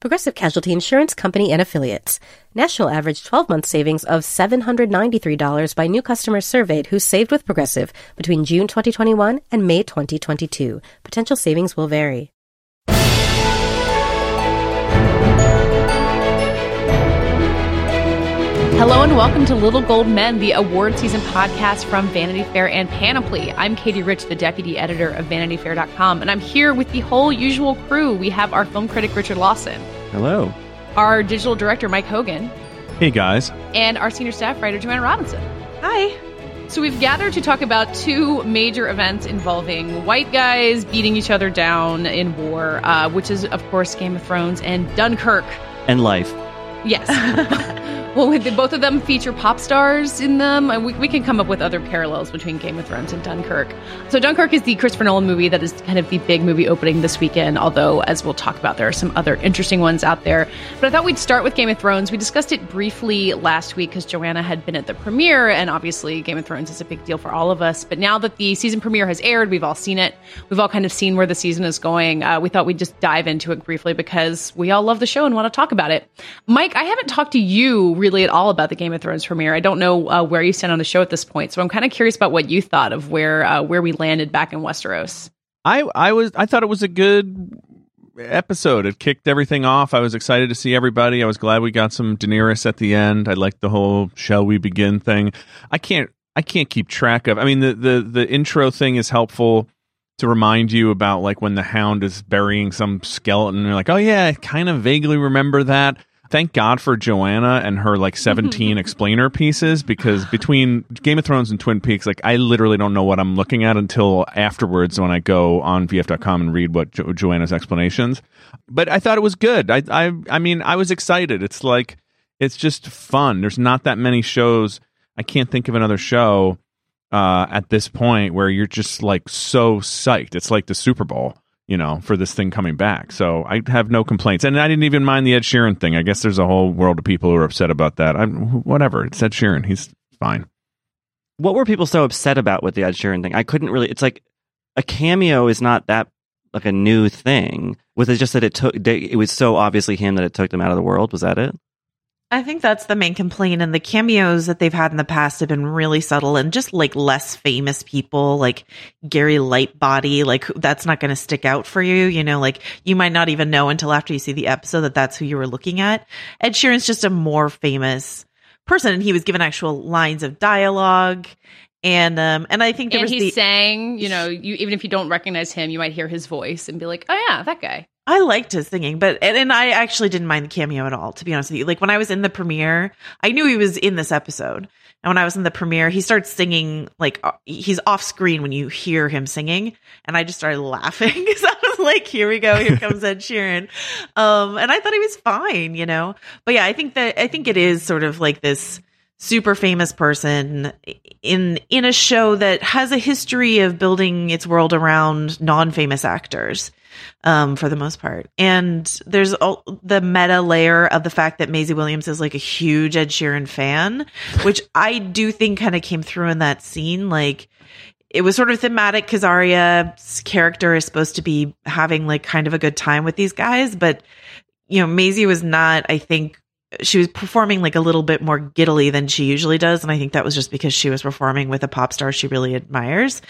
Progressive Casualty Insurance Company and Affiliates. National average 12 month savings of $793 by new customers surveyed who saved with Progressive between June 2021 and May 2022. Potential savings will vary. Hello and welcome to Little Gold Men, the award season podcast from Vanity Fair and Panoply. I'm Katie Rich, the deputy editor of VanityFair.com, and I'm here with the whole usual crew. We have our film critic Richard Lawson, Hello. our digital director Mike Hogan, Hey guys. and our senior staff writer Joanna Robinson. Hi. So we've gathered to talk about two major events involving white guys beating each other down in war, uh, which is of course Game of Thrones and Dunkirk. And life. Yes. well, the, both of them feature pop stars in them, we, we can come up with other parallels between Game of Thrones and Dunkirk. So, Dunkirk is the Christopher Nolan movie that is kind of the big movie opening this weekend, although, as we'll talk about, there are some other interesting ones out there. But I thought we'd start with Game of Thrones. We discussed it briefly last week because Joanna had been at the premiere, and obviously, Game of Thrones is a big deal for all of us. But now that the season premiere has aired, we've all seen it. We've all kind of seen where the season is going. Uh, we thought we'd just dive into it briefly because we all love the show and want to talk about it. Mike, I haven't talked to you really at all about the Game of Thrones premiere. I don't know uh, where you stand on the show at this point, so I'm kind of curious about what you thought of where uh, where we landed back in Westeros. I I was I thought it was a good episode. It kicked everything off. I was excited to see everybody. I was glad we got some Daenerys at the end. I liked the whole "Shall we begin?" thing. I can't I can't keep track of. I mean the the the intro thing is helpful to remind you about like when the Hound is burying some skeleton. You're like, oh yeah, I kind of vaguely remember that. Thank God for Joanna and her like 17 explainer pieces because between Game of Thrones and Twin Peaks, like I literally don't know what I'm looking at until afterwards when I go on VF.com and read what jo- Joanna's explanations. But I thought it was good. I, I, I mean, I was excited. It's like, it's just fun. There's not that many shows. I can't think of another show uh, at this point where you're just like so psyched. It's like the Super Bowl, you know, for this thing coming back. So I have no complaints, and I didn't even mind the Ed Sheeran thing. I guess there's a whole world of people who are upset about that. I'm whatever. It's Ed Sheeran. He's fine. what were people so upset about with the Ed Sheeran thing? I couldn't really. It's like a cameo is not that like a new thing. Was it just that it took? It was so obviously him that it took them out of the world. Was that it? I think that's the main complaint. And the cameos that they've had in the past have been really subtle and just like less famous people, like Gary Lightbody. Like that's not going to stick out for you. You know, like you might not even know until after you see the episode that that's who you were looking at. Ed Sheeran's just a more famous person, and he was given actual lines of dialogue. And um, and I think there And was he the sang, you know, you even if you don't recognize him, you might hear his voice and be like, oh yeah, that guy. I liked his singing, but and, and I actually didn't mind the cameo at all, to be honest with you. Like when I was in the premiere, I knew he was in this episode. And when I was in the premiere, he starts singing like uh, he's off screen when you hear him singing, and I just started laughing because I was like, "Here we go, here comes Ed Sheeran," um, and I thought he was fine, you know. But yeah, I think that I think it is sort of like this super famous person in in a show that has a history of building its world around non-famous actors um, for the most part. And there's all, the meta layer of the fact that Maisie Williams is like a huge Ed Sheeran fan, which I do think kind of came through in that scene. Like, it was sort of thematic because Arya's character is supposed to be having like kind of a good time with these guys, but you know, Maisie was not, I think, she was performing like a little bit more giddily than she usually does. And I think that was just because she was performing with a pop star she really admires.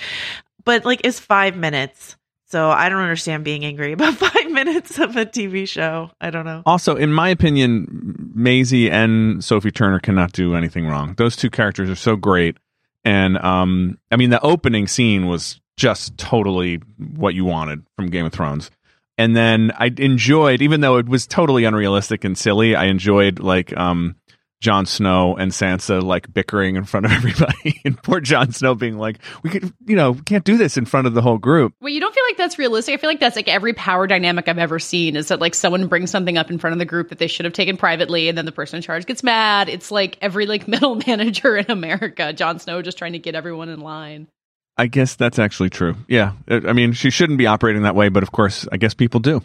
But like, it's five minutes. So I don't understand being angry about five minutes of a TV show. I don't know. Also, in my opinion, Maisie and Sophie Turner cannot do anything wrong. Those two characters are so great. And um, I mean, the opening scene was just totally what you wanted from Game of Thrones. And then I enjoyed, even though it was totally unrealistic and silly, I enjoyed like um, Jon Snow and Sansa like bickering in front of everybody, and poor Jon Snow being like, "We could, you know, can't do this in front of the whole group." Wait, you don't feel like that's realistic? I feel like that's like every power dynamic I've ever seen is that like someone brings something up in front of the group that they should have taken privately, and then the person in charge gets mad. It's like every like middle manager in America, Jon Snow just trying to get everyone in line. I guess that's actually true. Yeah, uh, I mean, she shouldn't be operating that way, but of course, I guess people do.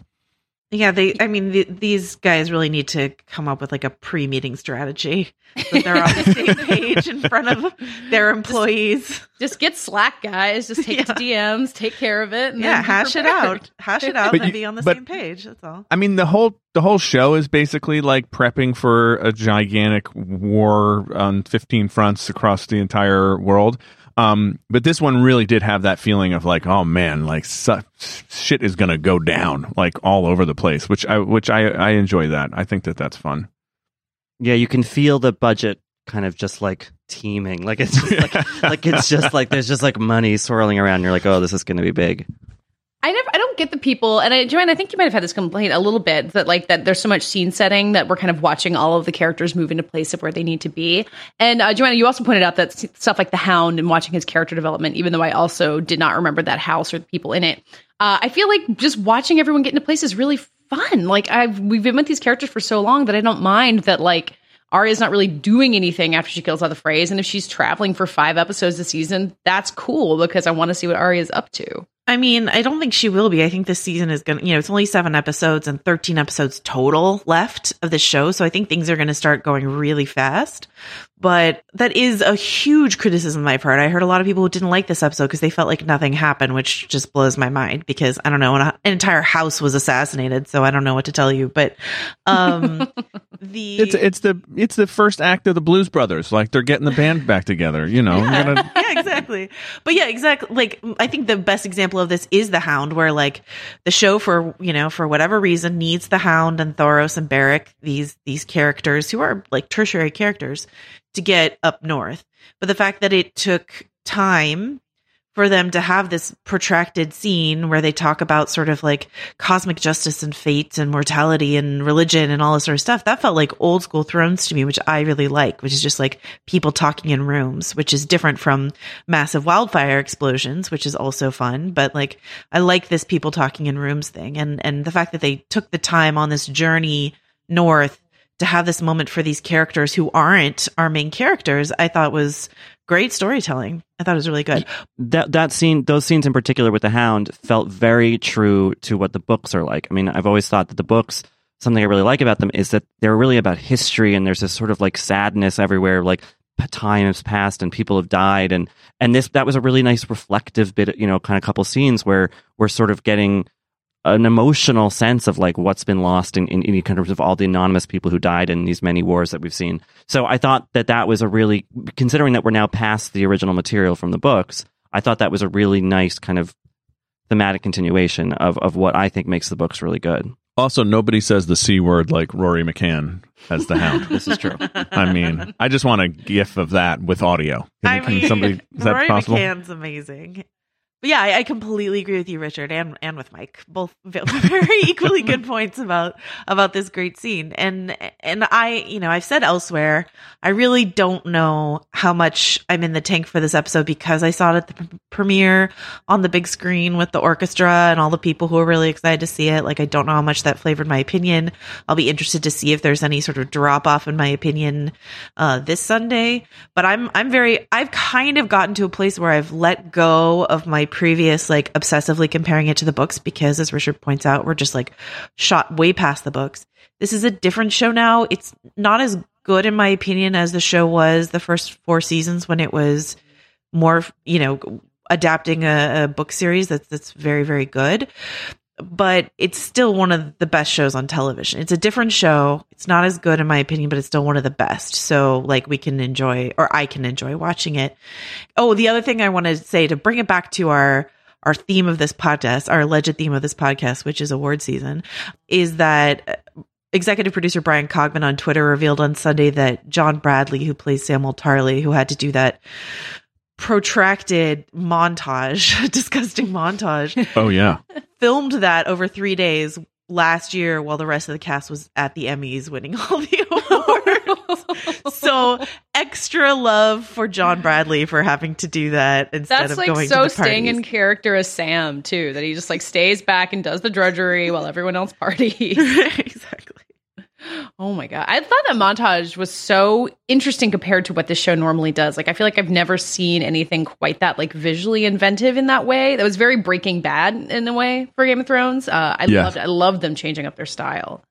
Yeah, they. I mean, the, these guys really need to come up with like a pre-meeting strategy that they're on the same page in front of their employees. Just, just get slack, guys. Just take Yeah. it DMs, take care of it. And yeah, then be hash it out, hash it out, But and you- be on the but- same page. That's all. I mean, the whole the whole show is basically like prepping for a gigantic war on 15 fronts across the entire world. Um, but this one really did have that feeling of like, oh man, like su- shit is gonna go down like all over the place, which I which I I enjoy that. I think that that's fun. Yeah, you can feel the budget kind of just like teeming. Like it's just like, like it's just like there's just like money swirling around. You're like, oh, this is going to be big. I never, I don't get the people, and I, Joanne, I think you might have had this complaint a little bit that like that there's so much scene setting that we're kind of watching all of the characters move into place of where they need to be. And uh, Joanna, you also pointed out that stuff like the Hound and watching his character development, even though I also did not remember that house or the people in it, uh, I feel like just watching everyone get into place is really fun. Like I've we've been with these characters for so long that I don't mind that like. Arya's not really doing anything after she kills all the Freys, and if she's traveling for five episodes this season, that's cool because I want to see what Arya's up to. I mean, I don't think she will be. I think this season is going to, you know, it's only seven episodes and 13 episodes total left of the show. So I think things are going to start going really fast. But that is a huge criticism I've heard. I heard a lot of people who didn't like this episode because they felt like nothing happened, which just blows my mind because I don't know, an, an entire house was assassinated. So I don't know what to tell you. But, um, the. It's it's the it's the first act of the Blues Brothers, like they're getting the band back together. You know, yeah, gonna- yeah, exactly. But yeah, exactly. Like I think the best example of this is the Hound, where like the show for you know for whatever reason needs the Hound and Thoros and Beric these these characters who are like tertiary characters to get up north. But the fact that it took time for them to have this protracted scene where they talk about sort of like cosmic justice and fate and mortality and religion and all this sort of stuff. That felt like old school Thrones to me, which I really like, which is just like people talking in rooms, which is different from massive wildfire explosions, which is also fun. But like, I like this people talking in rooms thing. And, and the fact that they took the time on this journey north to have this moment for these characters who aren't our main characters, I thought was great storytelling. I thought it was really good. That that scene, those scenes in particular with the Hound, felt very true to what the books are like. I mean, I've always thought that the books. Something I really like about them is that they're really about history, and there's this sort of like sadness everywhere, like time has passed and people have died, and and this that was a really nice reflective bit, you know, kind of couple scenes where we're sort of getting an emotional sense of like what's been lost in, in, in terms of all the anonymous people who died in these many wars that we've seen. So I thought that that was a really, considering that we're now past the original material from the books, I thought that was a really nice kind of thematic continuation of, of what I think makes the books really good. also, nobody says the c word like Rory McCann as the Hound. This is true. I mean, I just want a gif of that with audio. Can, I can mean, somebody is that Rory possible? McCann's amazing. Yeah, I, I completely agree with you, Richard, and and with Mike. Both very equally good points about about this great scene. And and I, you know, I've said elsewhere, I really don't know how much I'm in the tank for this episode because I saw it at the premiere on the big screen with the orchestra and all the people who are really excited to see it. Like, I don't know how much that flavored my opinion. I'll be interested to see if there's any sort of drop off in my opinion uh, this Sunday. But I'm I'm very I've kind of gotten to a place where I've let go of my previous like obsessively comparing it to the books because as Richard points out, we're just like shot way past the books. This is a different show now. It's not as good in my opinion as the show was the first four seasons when it was more, you know, adapting a, a book series that's that's very very good but it's still one of the best shows on television. It's a different show. It's not as good in my opinion, but it's still one of the best. So like we can enjoy or I can enjoy watching it. Oh, the other thing I want to say to bring it back to our our theme of this podcast, our alleged theme of this podcast, which is award season, is that uh, executive producer Bryan Cogman on Twitter revealed on Sunday that John Bradley, who plays Samuel Tarly, who had to do that protracted montage, disgusting montage, Oh yeah, filmed that over three days last year while the rest of the cast was at the Emmys winning all the awards. so extra love for John Bradley for having to do that instead That's of like going so to the staying in character as Sam too. That he just like stays back and does the drudgery while everyone else parties. exactly. Oh my god. I thought that montage was so interesting compared to what this show normally does. Like I feel like I've never seen anything quite that like visually inventive in that way. That was very breaking bad in a way for Game of Thrones. Uh, I Yeah. loved I loved them changing up their style.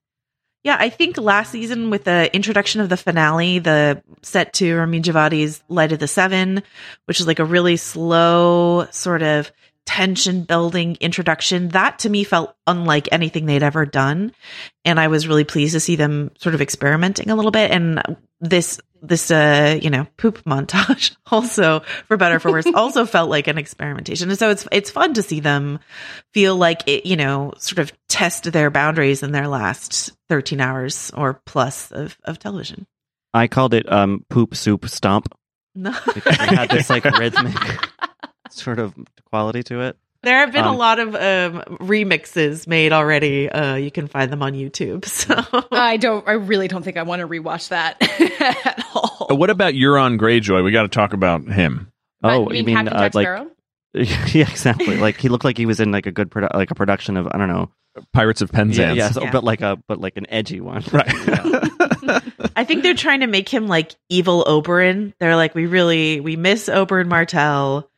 Yeah, I think last season with the introduction of the finale, the set to Ramin Djawadi's Light of the Seven, which is like a really slow sort of tension building introduction, that to me felt unlike anything they'd ever done. And I was really pleased to see them sort of experimenting a little bit. And this this uh you know poop montage also for better or for worse also felt like an experimentation and so it's it's fun to see them feel like it you know sort of test their boundaries in their last 13 hours or plus of of television I called it um, poop soup stomp no because it had this like rhythmic sort of quality to it. there have been a Um, lot of um remixes made already uh you can find them on youtube so I don't I really don't think I want to rewatch that at all. What about Euron Greyjoy? We got to talk about him. Oh, you mean Captain uh, like Sparrow? yeah, exactly. Like he looked like he was in like a good produ- like a production of I don't know. Pirates of Penzance. Yeah, yeah, so- Yeah. but like a but like an edgy one. Right. I think they're trying to make him like evil Oberyn. They're like, we really we miss Oberyn Martell.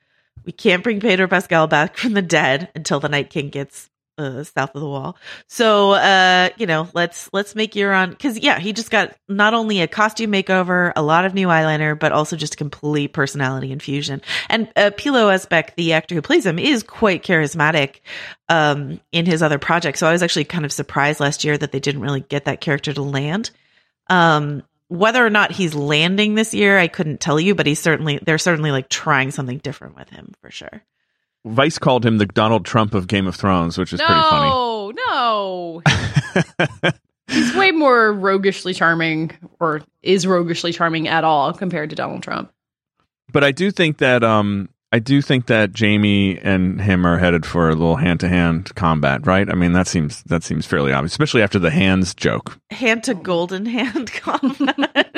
We can't bring Pedro Pascal back from the dead until the Night King gets uh, south of the wall. So, uh, you know, let's let's make Euron because yeah, he just got not only a costume makeover, a lot of new eyeliner, but also just a complete personality infusion. And uh, Pilou Asbæk, the actor who plays him, is quite charismatic um, in his other projects. So I was actually kind of surprised last year that they didn't really get that character to land. Um, whether or not he's landing this year, I couldn't tell you, but he's certainly they're certainly like trying something different with him for sure. Vice called him the Donald Trump of Game of Thrones, which is pretty funny. No, no. He's way more roguishly charming, or is roguishly charming at all compared to Donald Trump. But I do think that um I do think that Jaime and him are headed for a little hand to hand combat, right? I mean that seems that seems fairly obvious, especially after the hands joke. Hand to golden hand combat.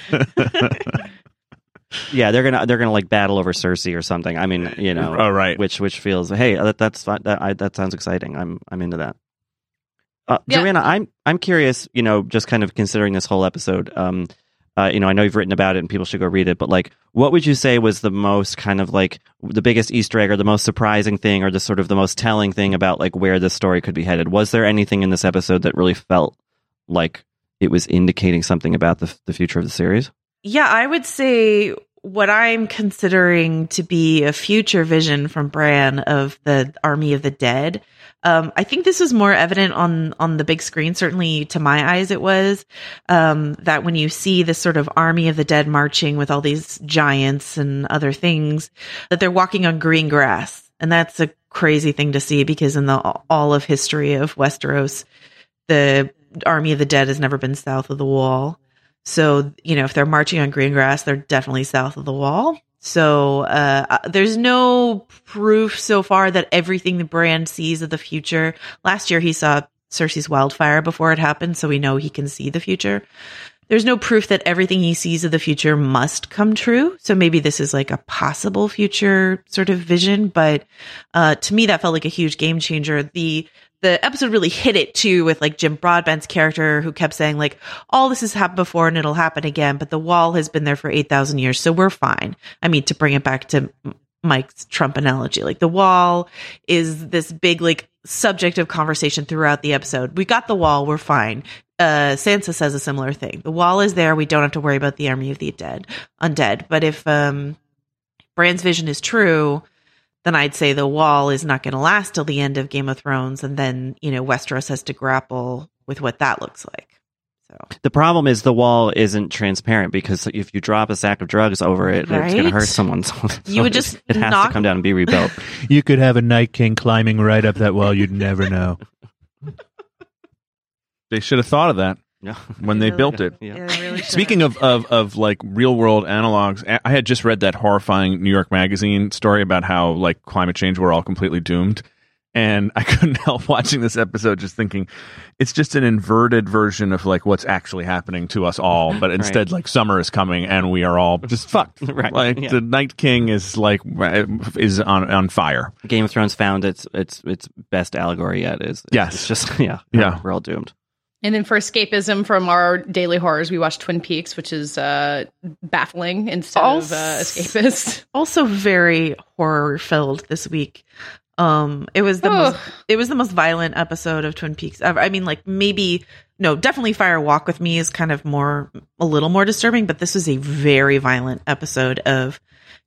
Yeah, they're gonna they're gonna like battle over Cersei or something. I mean, you know, Oh right. which which feels hey that that's. That I, that sounds exciting. I'm I'm into that. Uh, Yeah. Joanna, I'm I'm curious. You know, just kind of considering this whole episode. Um, uh, you know, I know you've written about it and people should go read it. But like, what would you say was the most kind of like the biggest Easter egg or the most surprising thing or the sort of the most telling thing about like where this story could be headed? Was there anything in this episode that really felt like it was indicating something about the the future of the series? Yeah, I would say what I'm considering to be a future vision from Bran of the Army of the Dead. Um, I think this was more evident on on the big screen. Certainly, to my eyes, it was um, that when you see this sort of Army of the Dead marching with all these giants and other things, that they're walking on green grass, and that's a crazy thing to see because in the all of history of Westeros, the Army of the Dead has never been south of the Wall. So, you know, if they're marching on green grass, they're definitely south of the wall. So, uh, uh, there's no proof so far that everything the Bran sees of the future. Last year, he saw Cersei's wildfire before it happened, so we know he can see the future. There's no proof that everything he sees of the future must come true. So maybe this is like a possible future sort of vision, but uh, to me, that felt like a huge game changer. The the episode really hit it too with like Jim Broadbent's character who kept saying like all this has happened before and it'll happen again, but the wall has been there for 8,000 years, so we're fine. I mean, to bring it back to Mike's Trump analogy, like the wall is this big like subject of conversation throughout the episode. We got the wall, we're fine. Uh, Sansa says a similar thing. The wall is there. We don't have to worry about the army of the dead, undead. But if um, Bran's vision is true, then I'd say the wall is not going to last till the end of Game of Thrones, and then you know Westeros has to grapple with what that looks like. So The problem is the wall isn't transparent because if you drop a sack of drugs over it, it's going to hurt someone. So, You would so just it has knock- to come down and be rebuilt. You could have a Night King climbing right up that wall. You'd never know. They should have thought of that Yeah. when they Really? built it. Yeah. Yeah, really Speaking of, of of like real world analogs, I- I had just read that horrifying New York Magazine story about how like climate change we're all completely doomed, and I couldn't help watching this episode, just thinking it's just an inverted version of like what's actually happening to us all. But instead, like summer is coming, and we are all just fucked. Right, Like yeah. the Night King is like is on on fire. Game of Thrones found its its its best allegory yet. Is Yes. it's just yeah Yeah. we're all doomed. And then for escapism from our daily horrors, we watched Twin Peaks, which is uh, baffling instead of uh, Also- escapist. also very horror filled this week. Um, it was the Ugh. most, it was the most violent episode of Twin Peaks ever. I mean, like maybe no, definitely Fire Walk with Me is kind of more a little more disturbing, but this was a very violent episode of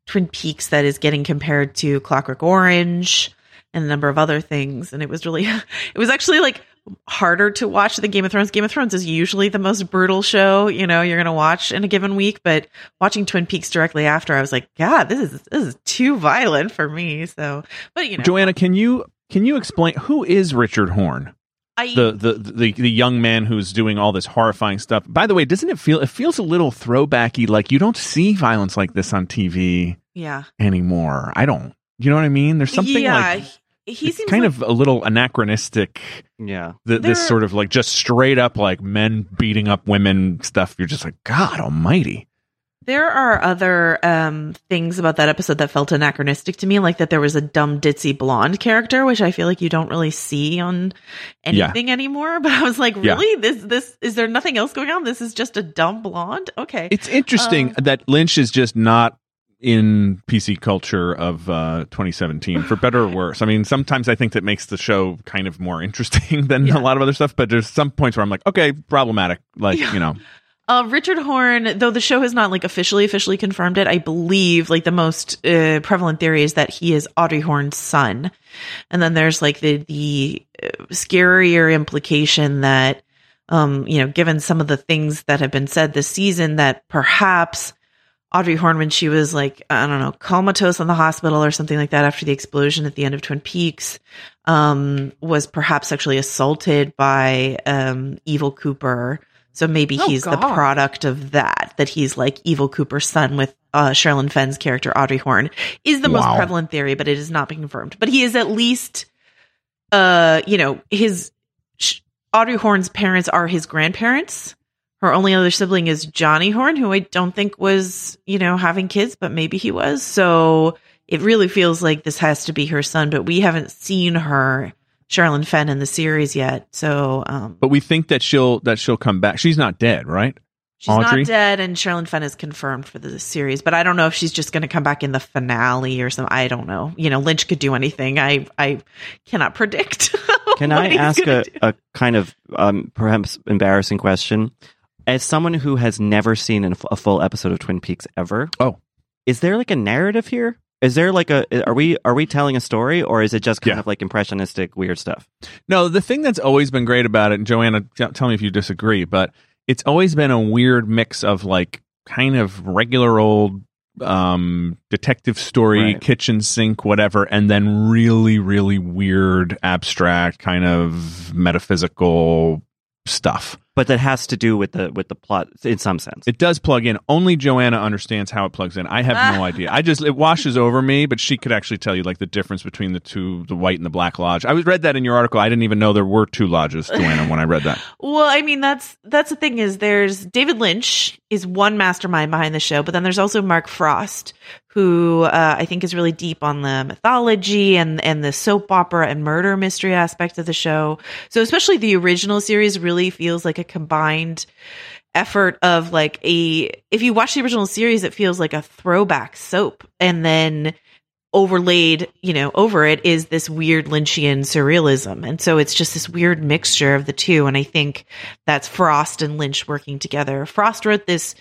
Twin Peaks that is getting compared to Clockwork Orange and a number of other things, and it was really it was actually like harder to watch than Game of Thrones. Game of Thrones is usually the most brutal show, you know, you're going to watch in a given week, but watching Twin Peaks directly after, I was like, God, this is this is too violent for me. So, but you know, Joanna, can you can you explain who is Richard Horne? I the, the the the young man who's doing all this horrifying stuff. By the way, doesn't it feel it feels a little throwbacky? Like you don't see violence like this on TV yeah, anymore. I don't. You know what I mean? There's something yeah, like he, he it's seems kind like, of a little anachronistic. Yeah, The, this There- sort of like just straight up like men beating up women stuff. You're just like God Almighty. There are other um, things about that episode that felt anachronistic to me, like that there was a dumb ditzy blonde character, which I feel like you don't really see on Yeah. anything anymore. But I was like, Yeah. really, this this is there nothing else going on? This is just a dumb blonde. Okay, It's interesting Um, that Lynch is just not in PC culture of uh, 2017, for better or worse. I mean, sometimes I think that makes the show kind of more interesting than Yeah. a lot of other stuff, but there's some points where I'm like, okay, problematic. Like, Yeah. you know, Uh, Richard Horne, though the show has not like officially officially confirmed it, I believe like the most uh, prevalent theory is that he is Audrey Horne's son, and then there's like the the uh, scarier implication that, um, you know, given some of the things that have been said this season, that perhaps Audrey Horne, when she was like I don't know comatose in the hospital or something like that after the explosion at the end of Twin Peaks, um, was perhaps sexually assaulted by um, Evil Cooper. So maybe Oh, he's the product of that. That he's like Evil Cooper's son with uh, Sherilyn Fenn's character Audrey Horne is the most prevalent theory, but it has not been confirmed. But he is at least, uh, you know, his Audrey Horne's parents are his grandparents. Her only other sibling is Johnny Horne, who I don't think was, you know, having kids, but maybe he was. So it really feels like this has to be her son, but we haven't seen her, Sherilyn Fenn, in the series yet. So, um, but we think that she'll that she'll come back. She's not dead, right? she's Audrey? not dead, and Sherilyn Fenn is confirmed for the series, but I don't know if she's just going to come back in the finale or something. I don't know. You know, Lynch could do anything. I, I cannot predict. Can what I he's ask a, do. a kind of um, perhaps embarrassing question? As someone who has never seen a full episode of Twin Peaks ever, Oh. is there like a narrative here? Is there like a are we are we telling a story or is it just kind Yeah. of like impressionistic weird stuff? No, the thing that's always been great about it, and Joanna, tell me if you disagree, but it's always been a weird mix of like kind of regular old um detective story Right. kitchen sink whatever and then really really weird abstract kind of metaphysical stuff But that has to do with the with the plot in some sense. it does plug in. Only joanna understands how it plugs in. I have no idea. I just it washes over me but she could actually tell you like the difference between the two the white and the black lodge. I was read that in your article. I didn't even know there were two lodges joanna when i read that. Well, I mean, that's that's the thing is there's David Lynch is one mastermind behind the show, but then there's also Mark Frost, who uh, I think is really deep on the mythology and and the soap opera and murder mystery aspect of the show. So especially the original series really feels like a combined effort of like a if you watch the original series, it feels like a throwback soap, and then overlaid, you know, over it is this weird Lynchian surrealism. And so it's just this weird mixture of the two. And I think that's Frost and Lynch working together. Frost wrote this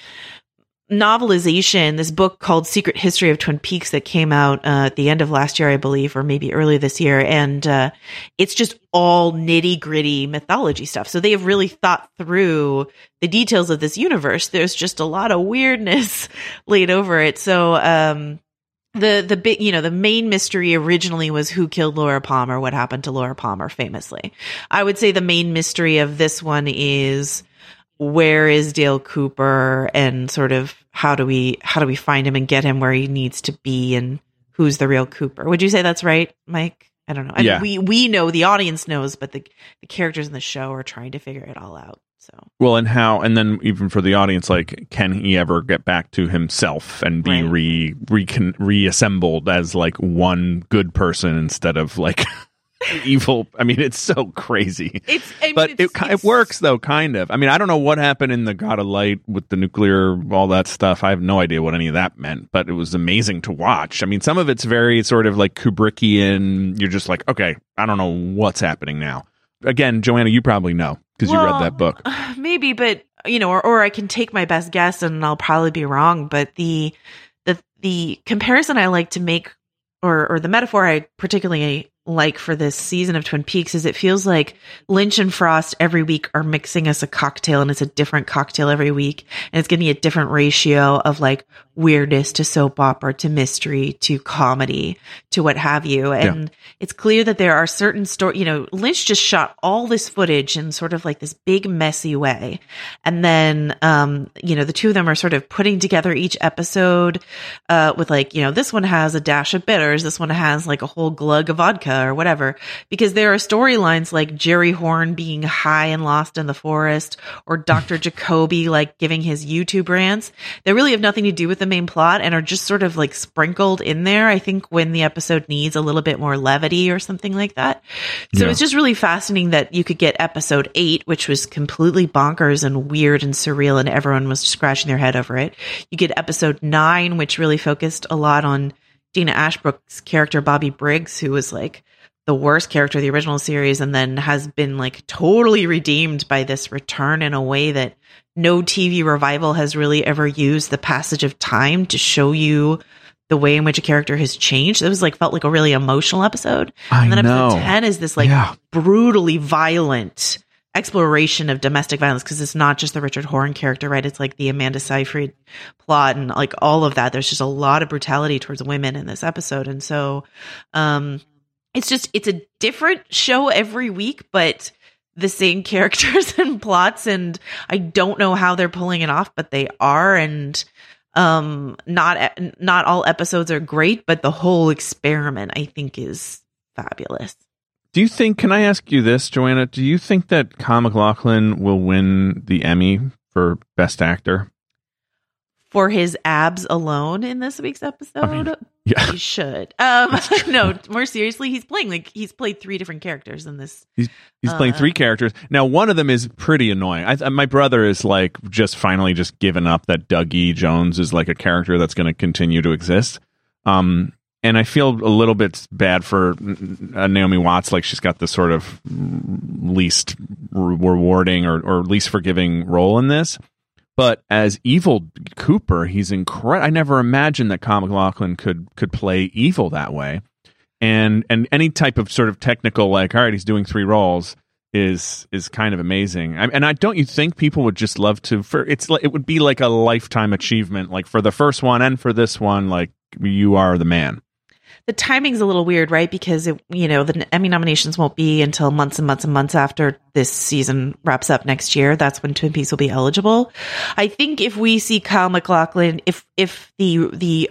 novelization, this book called Secret History of Twin Peaks that came out uh, at the end of last year, I believe, or maybe early this year. And uh, it's just all nitty gritty mythology stuff. So they have really thought through the details of this universe. There's just a lot of weirdness laid over it. So, um, the the big you know the main mystery originally was who killed Laura Palmer, what happened to Laura Palmer famously. I would say the main mystery of this one is where is Dale Cooper and sort of how do we how do we find him and get him where he needs to be and who's the real Cooper? Would you say that's right, Mike? I don't know. I mean, Yeah. we we know the audience knows, but the the characters in the show are trying to figure it all out. So Well, and how, and then even for the audience, like, can he ever get back to himself and be Right. re, recon, reassembled as like one good person instead of like evil? I mean, it's so crazy. it's I mean, but it's- it, it's- it works though, kind of. I mean, I don't know what happened in the God of Light with the nuclear, all that stuff. I have no idea what any of that meant, but it was amazing to watch. I mean, some of it's very sort of like Kubrickian. You're just like, okay, I don't know what's happening now. Again, Joanna, you probably know because you read that book. maybe, but you know, or, or I can take my best guess and I'll probably be wrong. But the the the comparison I like to make, or or the metaphor I particularly like for this season of Twin Peaks is it feels like Lynch and Frost every week are mixing us a cocktail and it's a different cocktail every week. And it's going to be a different ratio of like weirdness to soap opera to mystery to comedy to what have you. And it's clear that there are certain story you know Lynch just shot all this footage in sort of like this big messy way. And then um you know the two of them are sort of putting together each episode uh with like you know this one has a dash of bitters this one has like a whole glug of vodka or whatever because there are storylines like Jerry Horne being high and lost in the forest or Dr. Jacoby like giving his YouTube rants that really have nothing to do with the main plot and are just sort of like sprinkled in there I think when the episode needs a little bit more levity or something like that so Yeah. it's just really fascinating that you could get episode 8 which was completely bonkers and weird and surreal and everyone was scratching their head over it you get episode 9 which really focused a lot on Dana Ashbrook's character Bobby Briggs, who was like the worst character of the original series, and then has been like totally redeemed by this return in a way that no TV revival has really ever used the passage of time to show you the way in which a character has changed. It was like felt like a really emotional episode. I and then know. episode 10 is this like Yeah. brutally violent exploration of domestic violence because it's not just the Richard Horne character, right? It's like the Amanda Seyfried plot and like all of that. There's just a lot of brutality towards women in this episode. And so, um, it's just, it's a different show every week, but the same characters and plots. And I don't know how they're pulling it off, but they are. And, um, not, not all episodes are great, but the whole experiment I think is fabulous. Do you think? Can I ask you this, Joanna? Do you think that Kyle MacLachlan will win the Emmy for Best Actor? for his abs alone in this week's episode. mean, Yeah, he should. Um, no, more seriously, he's playing like he's played three different characters in this. he's playing Uh, three characters. Now, one of them is pretty annoying. I, my brother is like just finally just given up that Dougie Jones is like a character that's going to continue to exist. Um, and I feel a little bit bad for uh, Naomi Watts. Like she's got the sort of least rewarding or, or least forgiving role in this. But as evil Cooper, he's incredible. I never imagined that Kyle MacLachlan could could play evil that way. And and any type of sort of technical, like, all right, he's doing three roles, is is kind of amazing. I, and I don't you think people would just love to? For it's it would be like a lifetime achievement, like for the first one and for this one, like you are the man. The timing's a little weird, right? Because it, you know the Emmy nominations won't be until months and months and months after this season wraps up next year. That's when Twin Peaks will be eligible. I think if we see Kyle MacLachlan, if if the the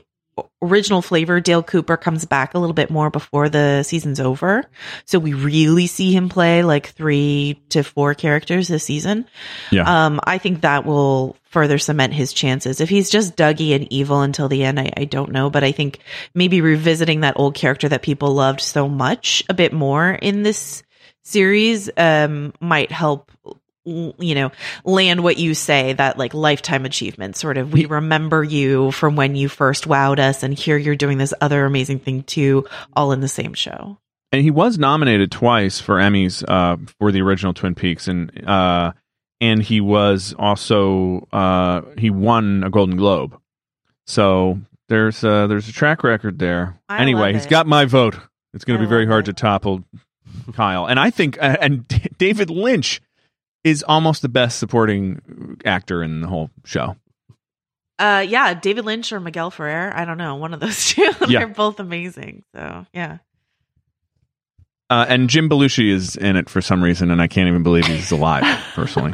original flavor Dale Cooper comes back a little bit more before the season's over, so we really see him play like three to four characters this season. Yeah. Um, I think that will further cement his chances. If he's just Dougie and evil until the end, I, I don't know, but I think maybe revisiting that old character that people loved so much a bit more in this series um, might help. You know, land what you say that like lifetime achievement sort of. We remember you from when you first wowed us, and here you're doing this other amazing thing too, all in the same show. and he was nominated twice for Emmys uh, for the original Twin Peaks, and uh, and he was also uh, he won a Golden Globe. So there's uh, there's a track record there. I anyway, he's got my vote. It's going to be very hard it. to topple Kyle, and I think uh, and D- David Lynch is almost the best supporting actor in the whole show. Uh, yeah, David Lynch or Miguel Ferrer. I don't know, one of those two. They're both amazing. So yeah. Uh, and Jim Belushi is in it for some reason, and I can't even believe he's alive. personally,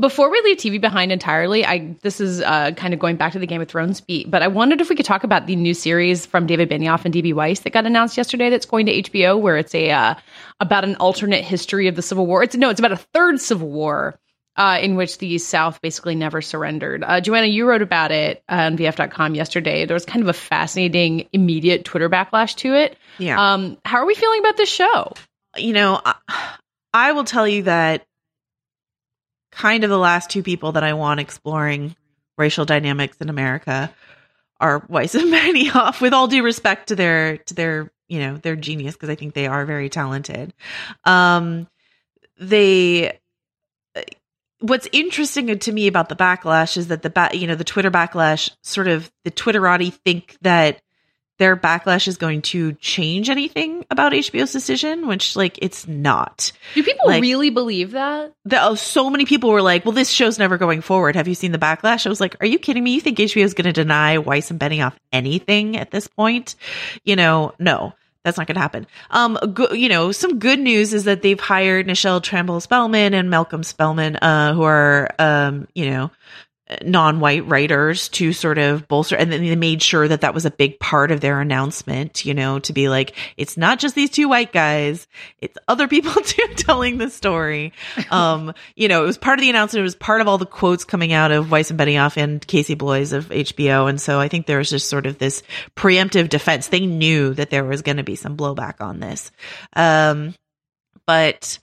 before we leave TV behind entirely, I this is uh, kind of going back to the Game of Thrones beat, but I wondered if we could talk about the new series from David Benioff and DB Weiss that got announced yesterday. That's going to HBO, where it's a uh, about an alternate history of the Civil War. It's no, it's about a third Civil War. Uh, in which the South basically never surrendered. Uh, Joanna, you wrote about it on VF.com yesterday. There was kind of a fascinating, immediate Twitter backlash to it. Yeah. Um, how are we feeling about this show? you know, I, I will tell you that kind of the last two people that I want exploring racial dynamics in America are Weiss and Benioff, with all due respect to their to their you know their genius because I think they are very talented. Um, they what's interesting to me about the backlash is that the ba- you know the Twitter backlash sort of the Twitterati think that their backlash is going to change anything about HBO's decision, which like it's not. Do people Like- really believe that? The, oh, so many people were like, "Well, this show's never going forward." Have you seen the backlash? I was like, "Are you kidding me? You think HBO is going to deny Weiss and Benioff anything at this point?" You know, no, that's not going to happen. Um, go, you know, some good news is that they've hired Nichelle Tramble Spellman and Malcolm Spellman, uh, who are, um, you know, non-white writers to sort of bolster and then they made sure that that was a big part of their announcement you know to be like it's not just these two white guys it's other people too telling the story. Um you know it was part of the announcement it was part of all the quotes coming out of Weiss and Benioff and Casey Bloys of HBO and so I think there was just sort of this preemptive defense. They knew that there was going to be some blowback on this. Um but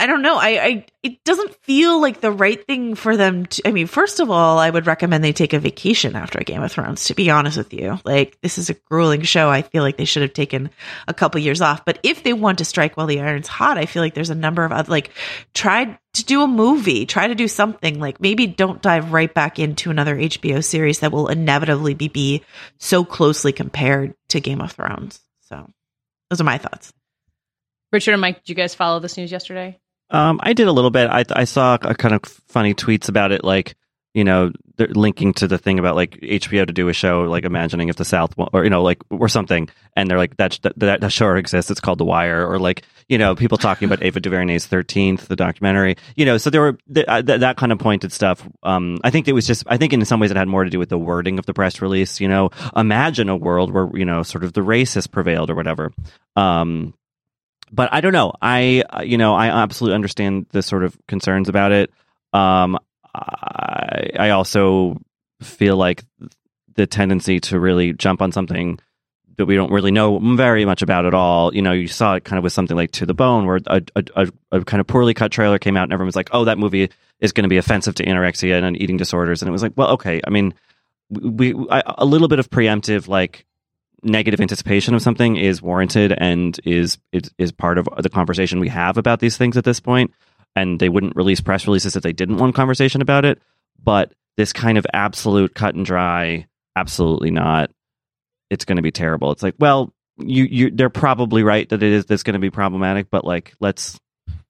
I don't know. I, I it doesn't feel like the right thing for them to I mean, first of all, I would recommend they take a vacation after Game of Thrones, to be honest with you. Like this is a grueling show. I feel like they should have taken a couple years off. But if they want to strike while the iron's hot, I feel like there's a number of other like try to do a movie, try to do something. Like maybe don't dive right back into another HBO series that will inevitably be, be so closely compared to Game of Thrones. So those are my thoughts. Richard and Mike, did you guys follow this news yesterday? Um, I did a little bit. I I saw a kind of funny tweets about it, like you know, linking to the thing about like HBO to do a show, like imagining if the South or you know, like or something, and they're like that that, that show exists. It's called The Wire, or like you know, people talking about Ava DuVernay's Thirteenth, the documentary. You know, so there were th- uh, th- that kind of pointed stuff. Um, I think it was just. I think in some ways it had more to do with the wording of the press release. You know, imagine a world where you know, sort of the racist prevailed or whatever. Um, but I don't know. I uh, you know I absolutely understand the sort of concerns about it. Um, I, I also feel like the tendency to really jump on something that we don't really know very much about at all. You know, you saw it kind of with something like To the Bone, where a, a, a, kind of poorly cut trailer came out, and everyone was like, "Oh, that movie is going to be offensive to anorexia and eating disorders," and it was like, "Well, okay. I mean, we, we I, a little bit of preemptive like." Negative anticipation of something is warranted and is, is is part of the conversation we have about these things at this point. And they wouldn't release press releases if they didn't want conversation about it. But this kind of absolute cut and dry absolutely not. It's going to be terrible. It's like well you you they're probably right that it is that's going to be problematic but like let's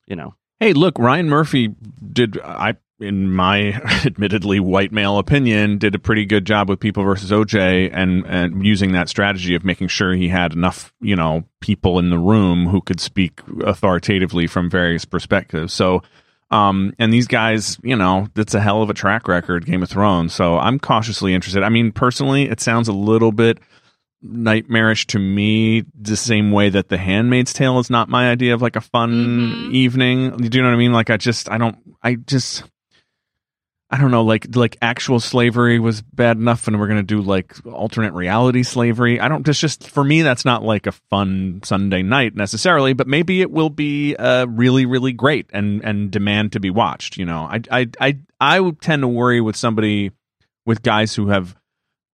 you know. Hey, look, Ryan Murphy did I in my admittedly white male opinion did a pretty good job with People versus OJ and and using that strategy of making sure he had enough, you know, people in the room who could speak authoritatively from various perspectives. So um and these guys, you know, that's a hell of a track record Game of Thrones. So I'm cautiously interested. I mean, personally, it sounds a little bit nightmarish to me the same way that the handmaid's tale is not my idea of like a fun Mhm. evening do you know what i mean like i just i don't i just i don't know like like actual slavery was bad enough and we're gonna do like alternate reality slavery i don't just just for me that's not like a fun sunday night necessarily but maybe it will be uh really really great and and demand to be watched you know i i i, I would tend to worry with somebody with guys who have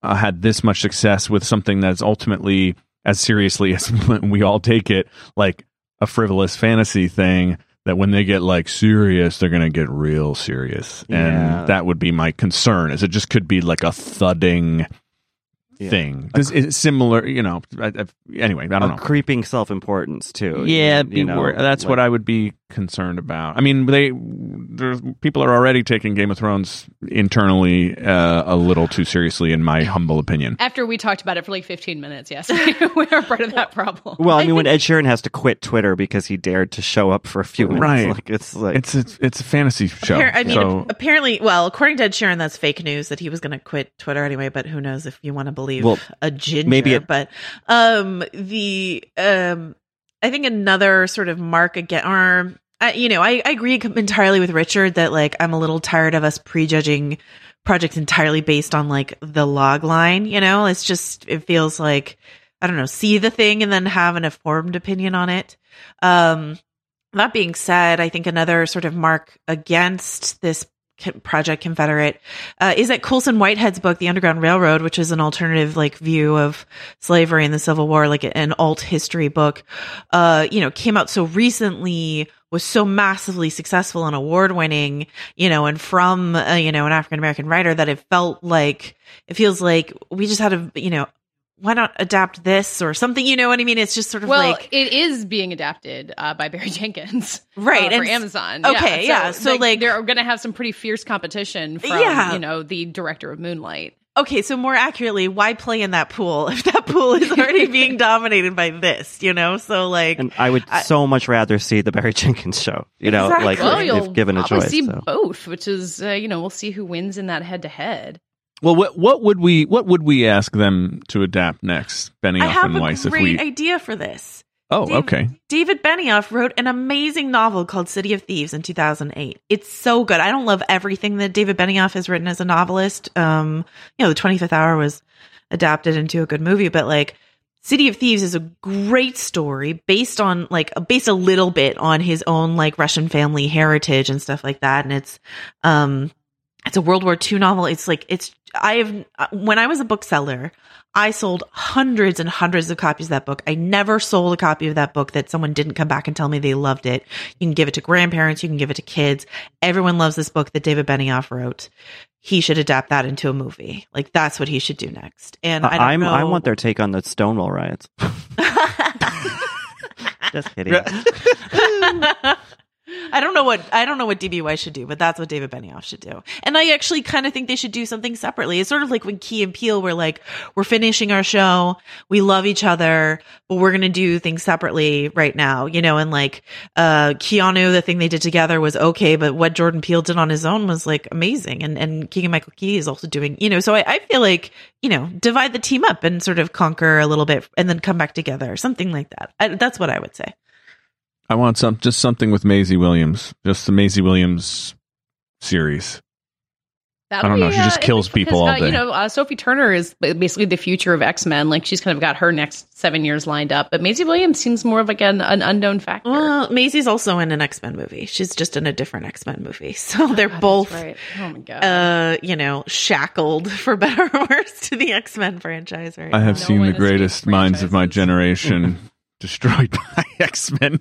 uh, had this much success with something that's ultimately as seriously as we all take it, like a frivolous fantasy thing. That when they get like serious, they're gonna get real serious, Yeah. and that would be my concern. Is it just could be like a thudding Yeah. thing? This is similar, you know. I, I, anyway, I don't a know. creeping self-importance too Yeah, you be know, wor- that's like- what I would be concerned about. I mean, they there's people are already taking Game of Thrones internally uh, a little too seriously, in my humble opinion. After we talked about it for like 15 minutes, yes, we are part of that problem. Well, I, I mean, when Ed Sheeran has to quit Twitter because he dared to show up for a few minutes, Right. like it's like It's a, it's a fantasy show. Appar- I mean, so, apparently, well, according to Ed Sheeran, that's fake news that he was going to quit Twitter anyway. But who knows if you want to believe Well, a ginger? maybe it- but um, the um, I think another sort of mark again, or you know, I, I agree entirely with Richard that like I'm a little tired of us prejudging projects entirely based on like the log line. You know, it's just it feels like I don't know, see the thing and then have an informed opinion on it. Um, that being said, I think another sort of mark against this Project Confederate uh, is that Colson Whitehead's book, The Underground Railroad, which is an alternative like view of slavery in the Civil War, like an alt history book, uh, you know, came out so recently, was so massively successful and award winning, you know, and from uh, you know an African American writer that it felt like it feels like we just had to, you know. Why not adapt this or something? You know what I mean? It's just sort of Well, like it is being adapted uh, by Barry Jenkins, Right, uh, for and- Amazon. okay, yeah, so, like- they're going to have some pretty fierce competition from Yeah. you know the director of Moonlight. Okay, so more accurately, why play in that pool if that pool is already being dominated by this, you know? So like and I would I- so much rather see the Barry Jenkins show. You know, Exactly. like Well, if, you'll if given a probably choice. see so. both, which is uh, you know we'll see who wins in that head to head. well, what what would we what would we ask them to adapt next, I Benioff have and a Weiss? If great we idea for this. Oh Dave- okay, David Benioff wrote an amazing novel called City of Thieves in 2008. It's so good. I don't love everything that David Benioff has written as a novelist. Um, you know, The 25th Hour was adapted into a good movie, but like City of Thieves is a great story based on like based a little bit on his own like Russian family heritage and stuff like that. And it's um it's a World War II novel. It's like it's I have when I was a bookseller, I sold hundreds and hundreds of copies of that book. I never sold a copy of that book that someone didn't come back and tell me they loved it. You can give it to grandparents, you can give it to kids. Everyone loves this book that David Benioff wrote. He should adapt that into a movie. Like that's what he should do next. And uh, I don't I'm, know. I want their take on the Stonewall riots. Just kidding. I don't know what I don't know what D.B. Weiss should do, but that's what David Benioff should do. And I actually kind of think they should do something separately. It's sort of like when Key and Peele were like, we're finishing our show, we love each other, but we're gonna do things separately right now, you know. And like uh Keanu, the thing they did together was okay, but what Jordan Peele did on his own was like amazing. And and Keegan Michael Key is also doing, you know. So I, I feel like you know, divide the team up and sort of conquer a little bit, and then come back together, something like that. I, that's what I would say. I want some just something with Maisie Williams, just the Maisie Williams series. That'll I don't know. be, She just uh, kills people all uh, day. You know, uh, Sophie Turner is basically the future of X Men. Like she's kind of got her next seven years lined up. But Maisie Williams seems more of like an, an unknown factor. Well, Maisie's also in an X Men movie. She's just in a different X Men movie. So they're God, both, right. Oh my god. uh, you know, shackled for better or worse to the X Men franchise right I have No seen one the greatest minds of my generation destroyed by X Men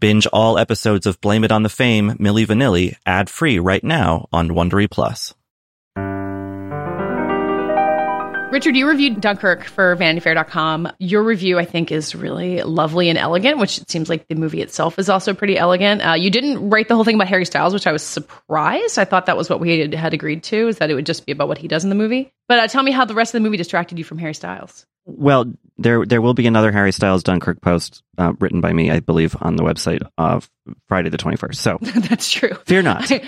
Binge all episodes of Blame It on the Fame, Milli Vanilli, ad-free right now on Wondery Plus. Richard, you reviewed Dunkirk for VanityFair.com. Your review, I think, is really lovely and elegant, which it seems like the movie itself is also pretty elegant. Uh, you didn't write the whole thing about Harry Styles, which I was surprised. I thought that was what we had, had agreed to, is that it would just be about what he does in the movie. But uh, tell me how the rest of the movie distracted you from Harry Styles. Well, there there will be another Harry Styles Dunkirk post uh, written by me, I believe, on the website of Friday the twenty first. So That's true. fear not. I,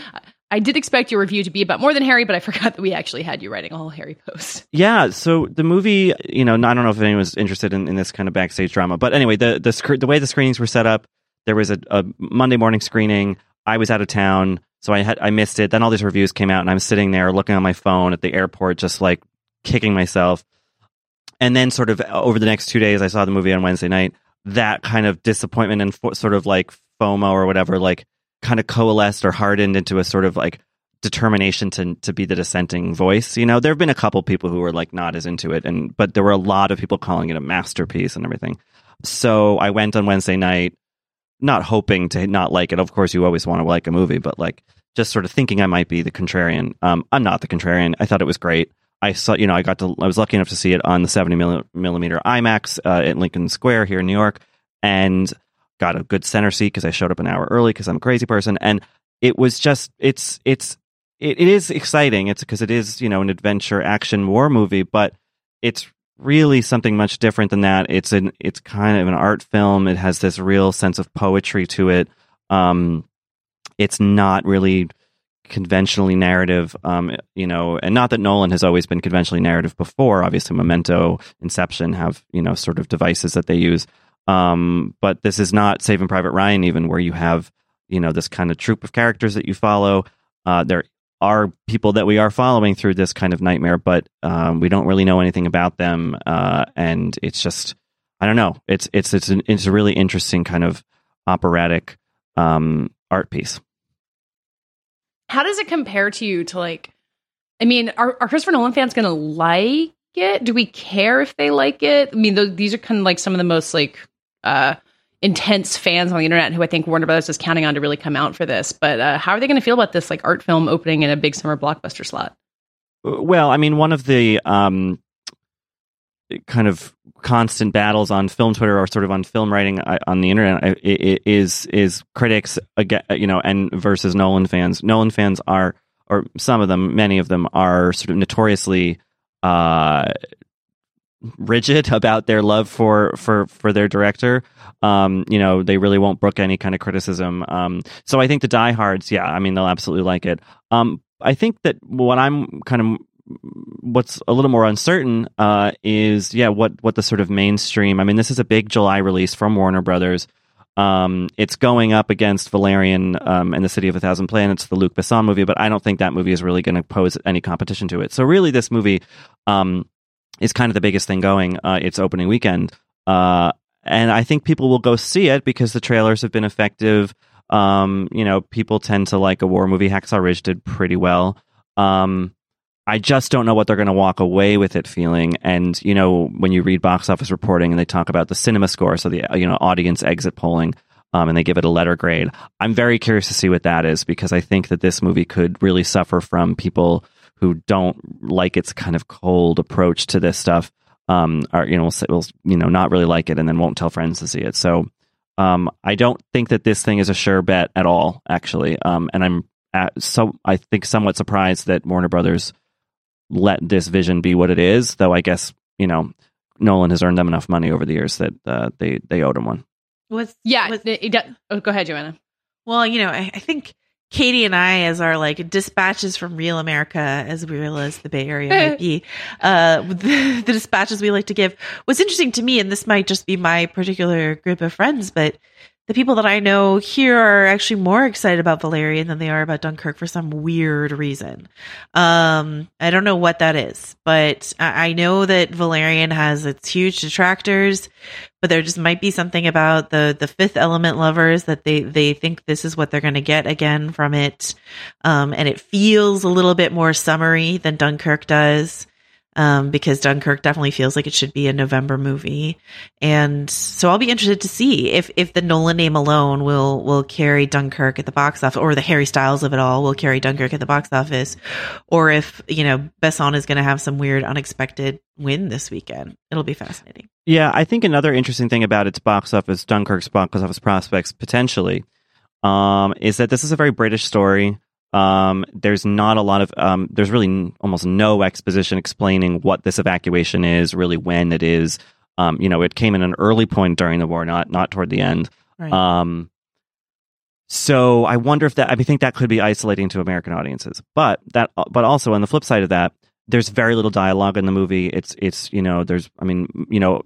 I did expect your review to be about more than Harry, but I forgot that we actually had you writing a whole Harry post. Yeah, so the movie, you know, I don't know if anyone's interested in, in this kind of backstage drama, but anyway, the the sc- the way the screenings were set up, there was a, a Monday morning screening. I was out of town, so I had I missed it. Then all these reviews came out, and I'm sitting there looking on my phone at the airport, just like kicking myself. And then, sort of over the next two days, I saw the movie on Wednesday night. That kind of disappointment and fo- sort of like FOMO or whatever, like kind of coalesced or hardened into a sort of like determination to to be the dissenting voice. You know, there have been a couple people who were like not as into it, and but there were a lot of people calling it a masterpiece and everything. So I went on Wednesday night, not hoping to not like it. Of course, you always want to like a movie, but like just sort of thinking I might be the contrarian. Um, I'm not the contrarian. I thought it was great. I saw, you know, I got to, I was lucky enough to see it on the 70 milli- millimeter IMAX uh, at Lincoln Square here in New York, and got a good center seat because I showed up an hour early because I'm a crazy person, and it was just, it's, it's, it, it is exciting. It's because it is, you know, an adventure action war movie, but it's really something much different than that. It's an, it's kind of an art film. It has this real sense of poetry to it. Um, it's not really conventionally narrative, um, you know, and not that Nolan has always been conventionally narrative before. Obviously, Memento, Inception have, you know, sort of devices that they use. Um, but this is not Saving Private Ryan, even where you have, you know, this kind of troop of characters that you follow. Uh, there are people that we are following through this kind of nightmare, but um, we don't really know anything about them, uh, and it's just, I don't know. It's it's it's an, it's a really interesting kind of operatic um, art piece. How does it compare to you to like, I mean, are, are Christopher Nolan fans going to like it? Do we care if they like it? I mean, th- these are kind of like some of the most like uh, intense fans on the internet who I think Warner Brothers is counting on to really come out for this. But uh, how are they going to feel about this like art film opening in a big summer blockbuster slot? Well, I mean, one of the um, kind of constant battles on film Twitter or sort of on film writing uh, on the internet uh, is is critics again, you know, and versus Nolan fans. Nolan fans are, or some of them, many of them are sort of notoriously uh, rigid about their love for for for their director. Um, you know, they really won't brook any kind of criticism. Um, so I think the diehards, yeah, I mean, they'll absolutely like it. Um, I think that what I'm kind of what's a little more uncertain uh, is yeah what what the sort of mainstream i mean this is a big july release from warner brothers. Um, it's going up against valerian um, and the city of a thousand planets the luc besson movie but i don't think that movie is really going to pose any competition to it. So really this movie um, is kind of the biggest thing going uh, its opening weekend. Uh, and i think people will go see it because the trailers have been effective. Um, you know people tend to like a war movie. Hacksaw ridge did pretty well. Um, I just don't know what they're going to walk away with it feeling. And you know, when you read box office reporting and they talk about the CinemaScore, so the you know audience exit polling, um, and they give it a letter grade. I'm very curious to see what that is because I think that this movie could really suffer from people who don't like its kind of cold approach to this stuff. Um, you know, will, will you know not really like it and then won't tell friends to see it. So, um, I don't think that this thing is a sure bet at all, actually. Um, and I'm at, so I think somewhat surprised that Warner Brothers let this vision be what it is. Though I guess you know Nolan has earned them enough money over the years that uh, they they owed him one. What's Yeah. what's- it- it oh, go ahead, Joanna. Well, you know, I, I think Katie and I, as our like dispatches from real America, as real as the Bay Area might be, uh, the, the dispatches we like to give. What's interesting to me, and this might just be my particular group of friends, but the people that I know here are actually more excited about Valerian than they are about Dunkirk for some weird reason. Um, I don't know what that is, but I, I know that Valerian has its huge detractors, but there just might be something about the the fifth element lovers that they they think this is what they're going to get again from it, um, and it feels a little bit more summery than Dunkirk does. Um, because Dunkirk definitely feels like it should be a November movie, and so I'll be interested to see if if the Nolan name alone will will carry Dunkirk at the box office, or the Harry Styles of it all will carry Dunkirk at the box office, or if you know Besson is going to have some weird unexpected win this weekend. It'll be fascinating. Yeah, I think another interesting thing about its box office, Dunkirk's box office prospects potentially, um, is that this is a very British story. Um, there's not a lot of, um, there's really n- almost no exposition explaining what this evacuation is, really when it is. Um, you know, it came in an early point during the war, not not toward the end. Right. Um, so I wonder if that I think that could be isolating to American audiences. But that but also on the flip side of that, there's very little dialogue in the movie. It's it's you know there's I mean you know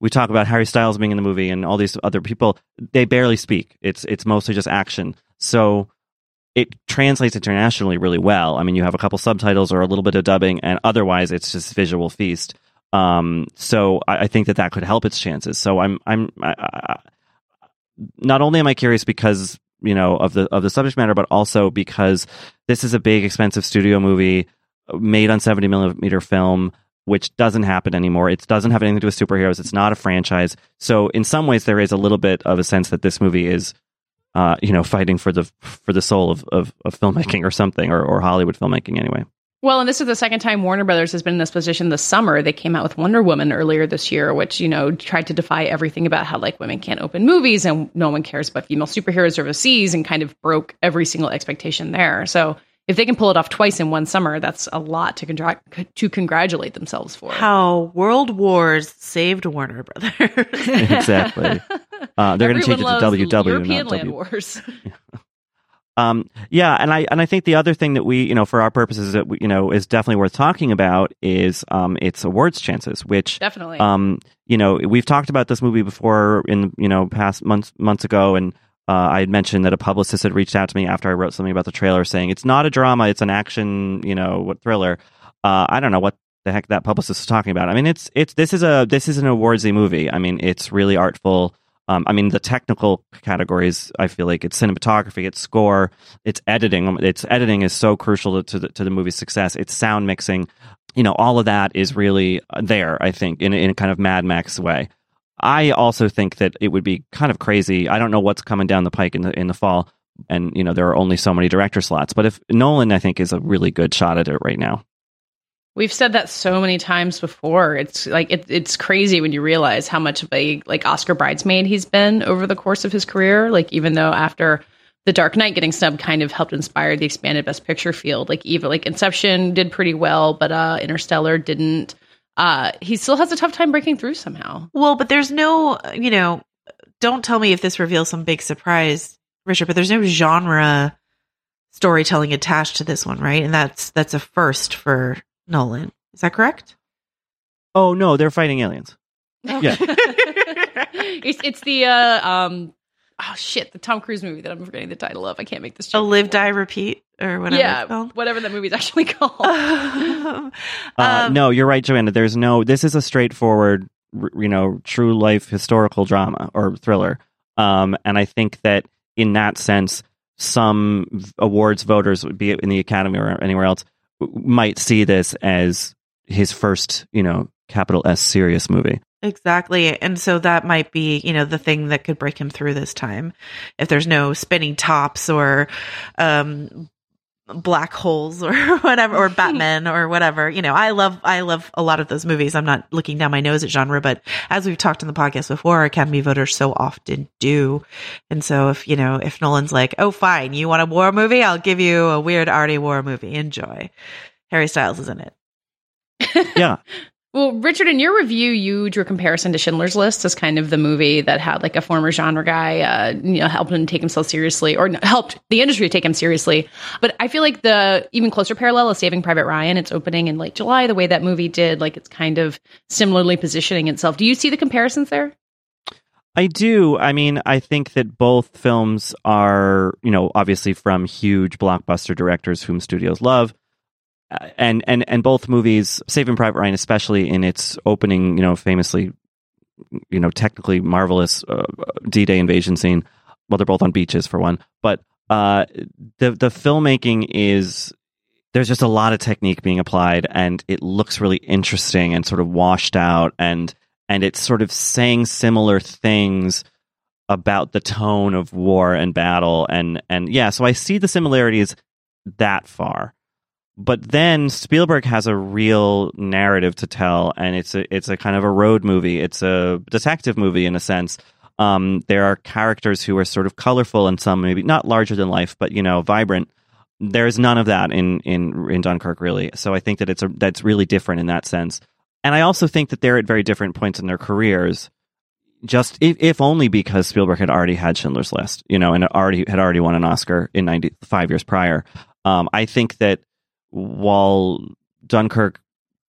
we talk about Harry Styles being in the movie and all these other people they barely speak. It's it's mostly just action. So it translates internationally really well. I mean you have a couple subtitles or a little bit of dubbing and otherwise it's just visual feast. Um, so I, I think that that could help its chances. So I'm I'm I, I, not only am I curious because you know of the of the subject matter, but also because this is a big expensive studio movie made on 70 millimeter film, which doesn't happen anymore. It doesn't have anything to do with superheroes. It's not a franchise. So in some ways, there is a little bit of a sense that this movie is, uh, you know, fighting for the for the soul of, of, of filmmaking or something, or, or Hollywood filmmaking anyway. Well, and this is the second time Warner Brothers has been in this position this summer. They came out with Wonder Woman earlier this year, which, you know, tried to defy everything about how like women can't open movies and no one cares about female superheroes overseas and kind of broke every single expectation there. So if they can pull it off twice in one summer, that's a lot to congra- to congratulate themselves for. How World Wars saved Warner Brothers. exactly. Uh, they're going to change it to WW, European not land W. wars. Um, yeah, and I and I think the other thing that we, you know, for our purposes, that we, you know, is definitely worth talking about is um, its awards chances, which Definitely. um, you know, we've talked about this movie before in you know past months months ago, and uh, I had mentioned that a publicist had reached out to me after I wrote something about the trailer, saying it's not a drama, it's an action, you know, what thriller. Uh, I don't know what the heck that publicist is talking about. I mean, it's it's this is a this is an awardsy movie. I mean, it's really artful. Um, I mean, the technical categories. I feel like it's cinematography, it's score, it's editing. Its editing is so crucial to, the to the movie's success. It's sound mixing. You know, all of that is really there. I think in in a kind of Mad Max way. I also think that it would be kind of crazy. I don't know what's coming down the pike in the in the fall, and you know there are only so many director slots. But if Nolan, I think, is a really good shot at it right now. We've said that so many times before. It's like it, it's crazy when you realize how much of a like Oscar bridesmaid he's been over the course of his career. Like even though after The Dark Knight getting snubbed kind of helped inspire the expanded Best Picture field. Like even like Inception did pretty well, but uh Interstellar didn't. Uh he still has a tough time breaking through somehow. well, but there's no, you know, don't tell me if this reveals some big surprise, Richard, but there's no genre storytelling attached to this one, right? And that's that's a first for Nolan. Is that correct? Oh no, they're fighting aliens. Yeah. it's it's the uh um oh shit the Tom Cruise movie that I'm forgetting the title of. I can't make this. A live, anymore. die, repeat, or whatever yeah, it's called. whatever that movie's actually called. um, Uh, no, you're right, Joanna. There's no. This is a straightforward, you know, true life historical drama or thriller. Um, and I think that in that sense, some awards voters, would be in the Academy or anywhere else, w- might see this as his first, you know, capital S serious movie. Exactly. And so that might be, you know, the thing that could break him through this time. If there's no spinning tops or um black holes or whatever or Batman or whatever. You know, I love I love a lot of those movies. I'm not looking down my nose at genre, but as we've talked in the podcast before, Academy voters so often do. And so if, you know, if Nolan's like, "Oh, fine, you want a war movie? I'll give you a weird arty war movie. Enjoy." Harry Styles is in it. Yeah. Well, Richard, in your review, you drew a comparison to Schindler's List as kind of the movie that had like a former genre guy, uh, you know, helped him take himself seriously, or helped the industry take him seriously. But I feel like the even closer parallel is Saving Private Ryan. It's opening in late July, the way that movie did. Like it's kind of similarly positioning itself. Do you see the comparisons there? I do. I mean, I think that both films are, you know, obviously from huge blockbuster directors whom studios love. Uh, And and and both movies, Saving Private Ryan, especially in its opening, you know, famously, you know, technically marvelous uh, D-Day invasion scene. Well, they're both on beaches for one, but uh, the the filmmaking is there's just a lot of technique being applied and it looks really interesting and sort of washed out and and it's sort of saying similar things about the tone of war and battle and and yeah so i see the similarities that far but then spielberg has a real narrative to tell and it's a it's a kind of a road movie it's a detective movie in a sense um, there are characters who are sort of colorful and some maybe not larger than life but you know vibrant there's none of that in in in Dunkirk really. So I think that it's a that's really different in that sense. And I also think that they're at very different points in their careers. Just if, if only because Spielberg had already had Schindler's List, you know, and already had already won an Oscar in ninety five years prior. Um, I think that while Dunkirk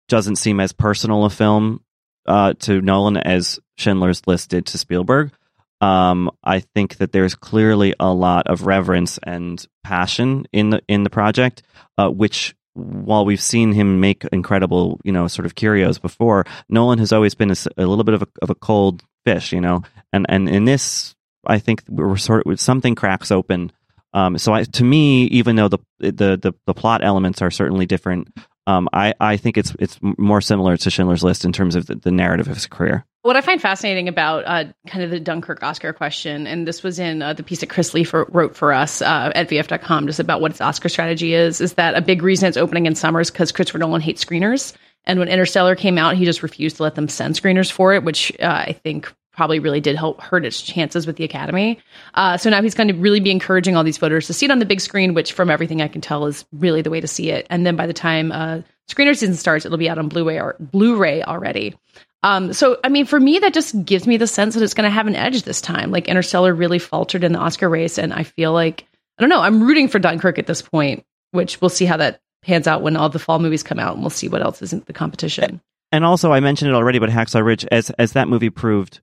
doesn't seem as personal a film uh, to Nolan as Schindler's List did to Spielberg, um, I think that there's clearly a lot of reverence and passion in the in the project, uh, which while we've seen him make incredible, you know, sort of curios before, Nolan has always been a, a little bit of a, of a cold fish, you know, and and in this, I think we're sort of something cracks open. Um, so I, to me, even though the, the the the plot elements are certainly different, um, I I think it's it's more similar to Schindler's List in terms of the, the narrative of his career. What I find fascinating about uh, kind of the Dunkirk Oscar question, and this was in uh, the piece that Chris Lee for, wrote for us uh, at VF.com, just about what its Oscar strategy is, is that a big reason it's opening in summer is because Christopher Nolan hates screeners. And when Interstellar came out, he just refused to let them send screeners for it, which uh, I think probably really did help hurt its chances with the Academy. Uh, so now he's going to really be encouraging all these voters to see it on the big screen, which, from everything I can tell, is really the way to see it. And then by the time uh, screener season starts, it'll be out on Blu-ray or Blu-ray already. Um, so, I mean, for me, that just gives me the sense that it's going to have an edge this time. Like Interstellar really faltered in the Oscar race, and I feel like I don't know. I'm rooting for Dunkirk at this point, which we'll see how that pans out when all the fall movies come out, and we'll see what else is in the competition. And also, I mentioned it already, but Hacksaw Ridge, as as that movie proved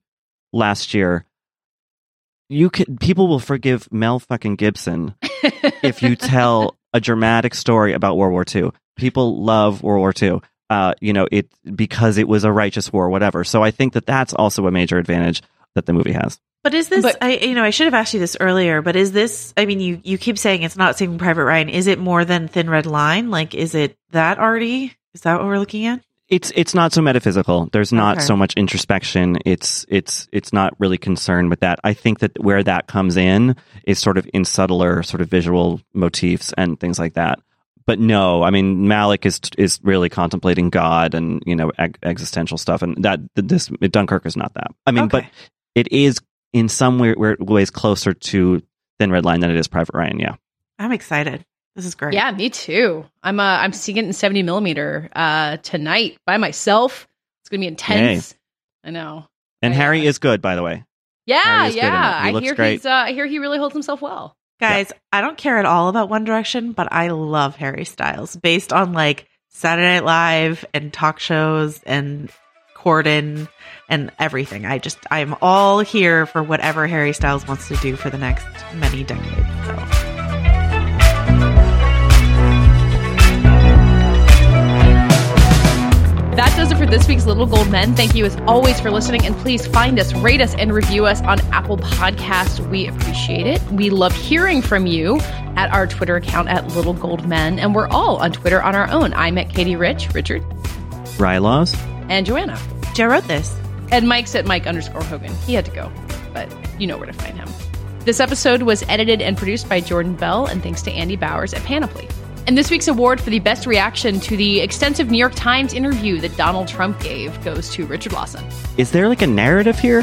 last year, you can people will forgive Mel fucking Gibson if you tell a dramatic story about World War II. People love World War II uh, you know, it because it was a righteous war, whatever. So I think that that's also a major advantage that the movie has. But is this? But- I you know I should have asked you this earlier. But is this? I mean, you you keep saying it's not Saving Private Ryan. Is it more than Thin Red Line? Like, is it that already? Is that what we're looking at? It's it's not so metaphysical. There's not Okay. so much introspection. It's it's it's not really concerned with that. I think that where that comes in is sort of in subtler sort of visual motifs and things like that. But no, I mean Malick is is really contemplating God and you know eg- existential stuff, and that this Dunkirk is not that. I mean, but it is in some where- ways closer to Thin Red Line than it is Private Ryan. Yeah. I'm excited. This is great. Yeah, me too. I'm uh, I'm seeing it in 70 millimeter uh, tonight by myself. It's gonna be intense. I know. And I- Harry is good, by the way. Yeah, Harry is good in it. yeah. He I hear great. he's. Uh, I hear he really holds himself well. Guys, I don't care at all about One Direction, but I love Harry Styles based on like Saturday Night Live and talk shows and Corden and everything. I just, I'm all here for whatever Harry Styles wants to do for the next many decades. So. That does it for this week's Little Gold Men. Thank you as always for listening, and please find us, rate us, and review us on Apple Podcast. We appreciate it. We love hearing from you at our Twitter account at Little Gold Men, and we're all on Twitter on our own. I'm at Katie Rich, Richard, Rilaws. and Joanna. Joe wrote this. And Mike's at Mike underscore Hogan. He had to go, but you know where to find him. This episode was edited and produced by Jordan Bell, and thanks to Andy Bowers at Panoply. And this week's award for the best reaction to the extensive New York Times interview that Donald Trump gave goes to Richard Lawson. Is there like a narrative here?